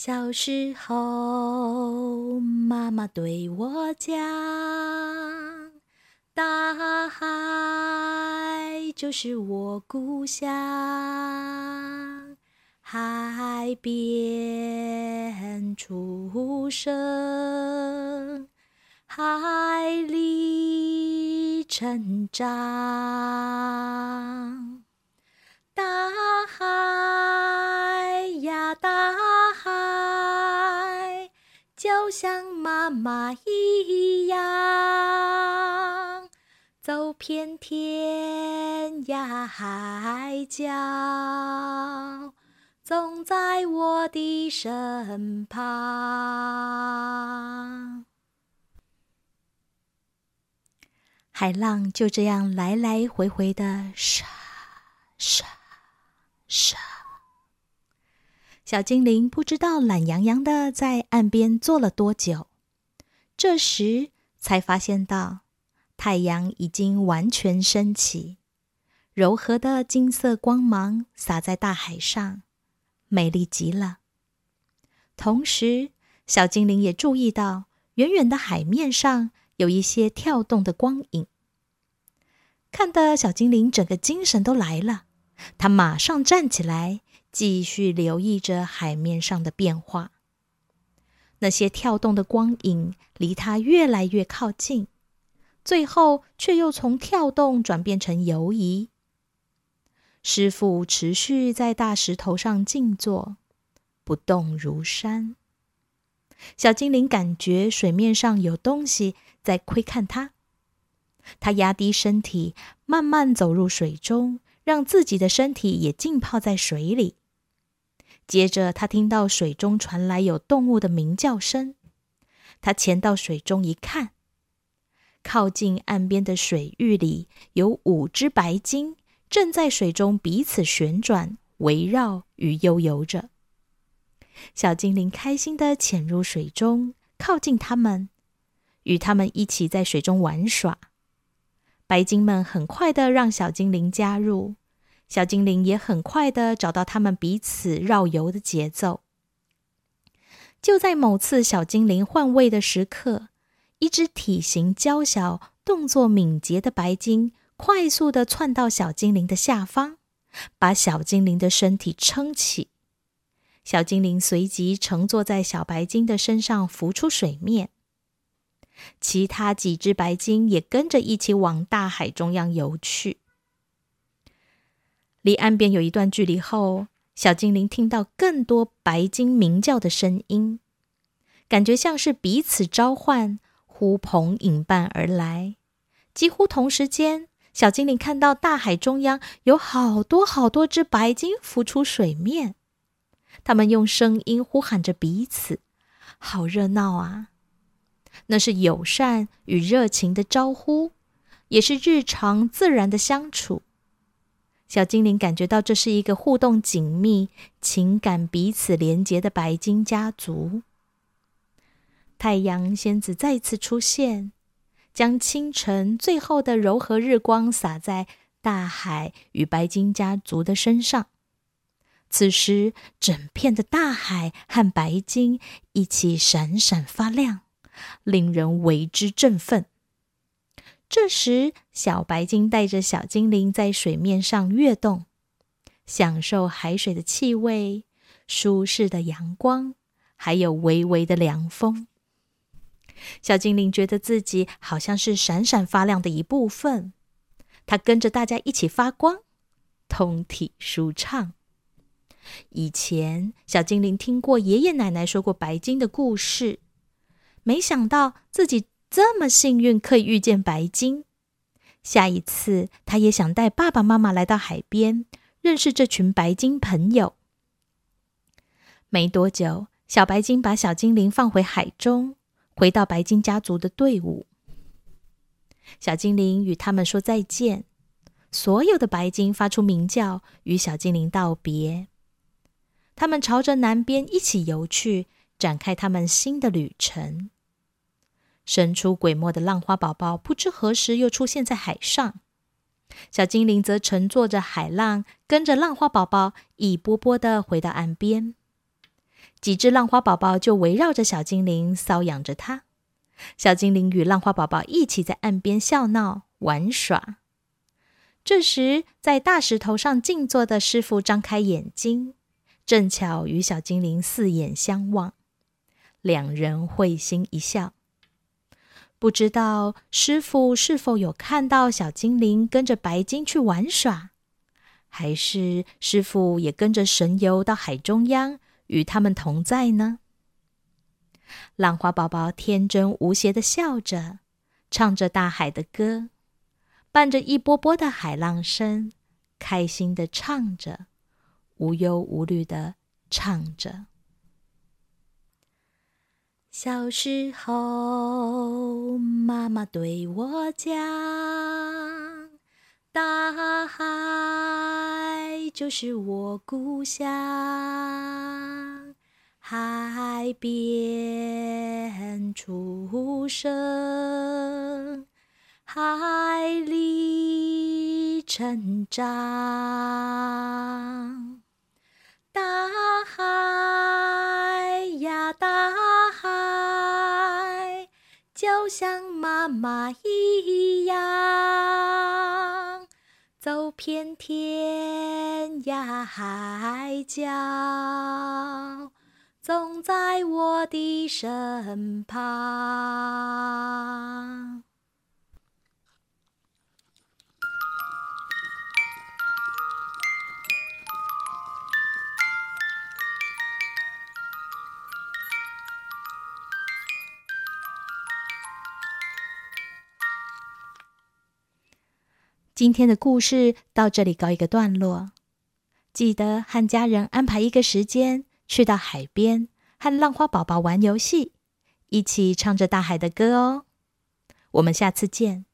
小时候，妈妈对我讲，大海就是我故乡。海边出生，海里成长。就像妈妈一样，走遍天涯海角。总在我的身旁，海浪就这样来来回回的沙沙沙。小精灵不知道懒洋洋的在岸边坐了多久，这时才发现到太阳已经完全升起，柔和的金色光芒洒在大海上。美丽极了。同时，小精灵也注意到，远远的海面上有一些跳动的光影。看得小精灵整个精神都来了，他马上站起来，继续留意着海面上的变化。那些跳动的光影离他越来越靠近，最后却又从跳动转变成游移。师傅持续在大石头上静坐，不动如山。小精灵感觉水面上有东西在窥看它，它压低身体，慢慢走入水中，让自己的身体也浸泡在水里。接着，他听到水中传来有动物的鸣叫声，他潜到水中一看，靠近岸边的水域里有五只白鲸。正在水中彼此旋转、围绕与悠游着。小精灵开心的潜入水中，靠近它们，与它们一起在水中玩耍。白鲸们很快的让小精灵加入，小精灵也很快的找到他们彼此绕游的节奏。就在某次小精灵换位的时刻，一只体型娇小、动作敏捷的白鲸。快速的窜到小精灵的下方，把小精灵的身体撑起。小精灵随即乘坐在小白鲸的身上浮出水面。其他几只白鲸也跟着一起往大海中央游去。离岸边有一段距离后，小精灵听到更多白鲸鸣叫的声音，感觉像是彼此召唤、呼朋引伴而来。几乎同时间。小精灵看到大海中央有好多好多只白鲸浮出水面，它们用声音呼喊着彼此，好热闹啊！那是友善与热情的招呼，也是日常自然的相处。小精灵感觉到这是一个互动紧密、情感彼此连结的白金家族。太阳仙子再次出现。将清晨最后的柔和日光洒在大海与白金家族的身上。此时，整片的大海和白鲸一起闪闪发亮，令人为之振奋。这时，小白鲸带着小精灵在水面上跃动，享受海水的气味、舒适的阳光，还有微微的凉风。小精灵觉得自己好像是闪闪发亮的一部分，它跟着大家一起发光，通体舒畅。以前，小精灵听过爷爷奶奶说过白鲸的故事，没想到自己这么幸运可以遇见白鲸。下一次，他也想带爸爸妈妈来到海边，认识这群白鲸朋友。没多久，小白鲸把小精灵放回海中。回到白鲸家族的队伍，小精灵与他们说再见。所有的白鲸发出鸣叫，与小精灵道别。他们朝着南边一起游去，展开他们新的旅程。神出鬼没的浪花宝宝不知何时又出现在海上，小精灵则乘坐着海浪，跟着浪花宝宝一波波的回到岸边。几只浪花宝宝就围绕着小精灵搔痒着它。小精灵与浪花宝宝一起在岸边笑闹玩耍。这时，在大石头上静坐的师傅张开眼睛，正巧与小精灵四眼相望，两人会心一笑。不知道师傅是否有看到小精灵跟着白鲸去玩耍，还是师傅也跟着神游到海中央与他们同在呢？浪花宝宝天真无邪的笑着，唱着大海的歌，伴着一波波的海浪声，开心的唱着，无忧无虑的唱着。小时候，妈妈对我讲，大海就是我故乡。海边出生，海里成长。大海就像妈妈一样，走遍天涯海角。总在我的身旁。今天的故事到这里告一个段落，记得和家人安排一个时间。去到海边和浪花宝宝玩游戏，一起唱着大海的歌哦。我们下次见。